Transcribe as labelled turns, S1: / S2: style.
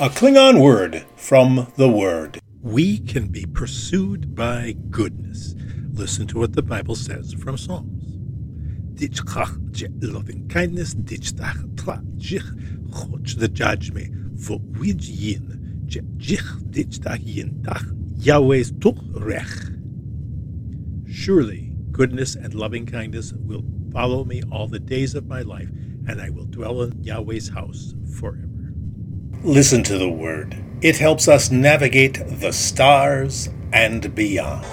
S1: A Klingon word from the Word.
S2: We can be pursued by goodness. Listen to what the Bible says from Psalms. Loving kindness, judgment, for Surely goodness and loving kindness will follow me all the days of my life, and I will dwell in Yahweh's house forever.
S1: Listen to the word. It helps us navigate the stars and beyond.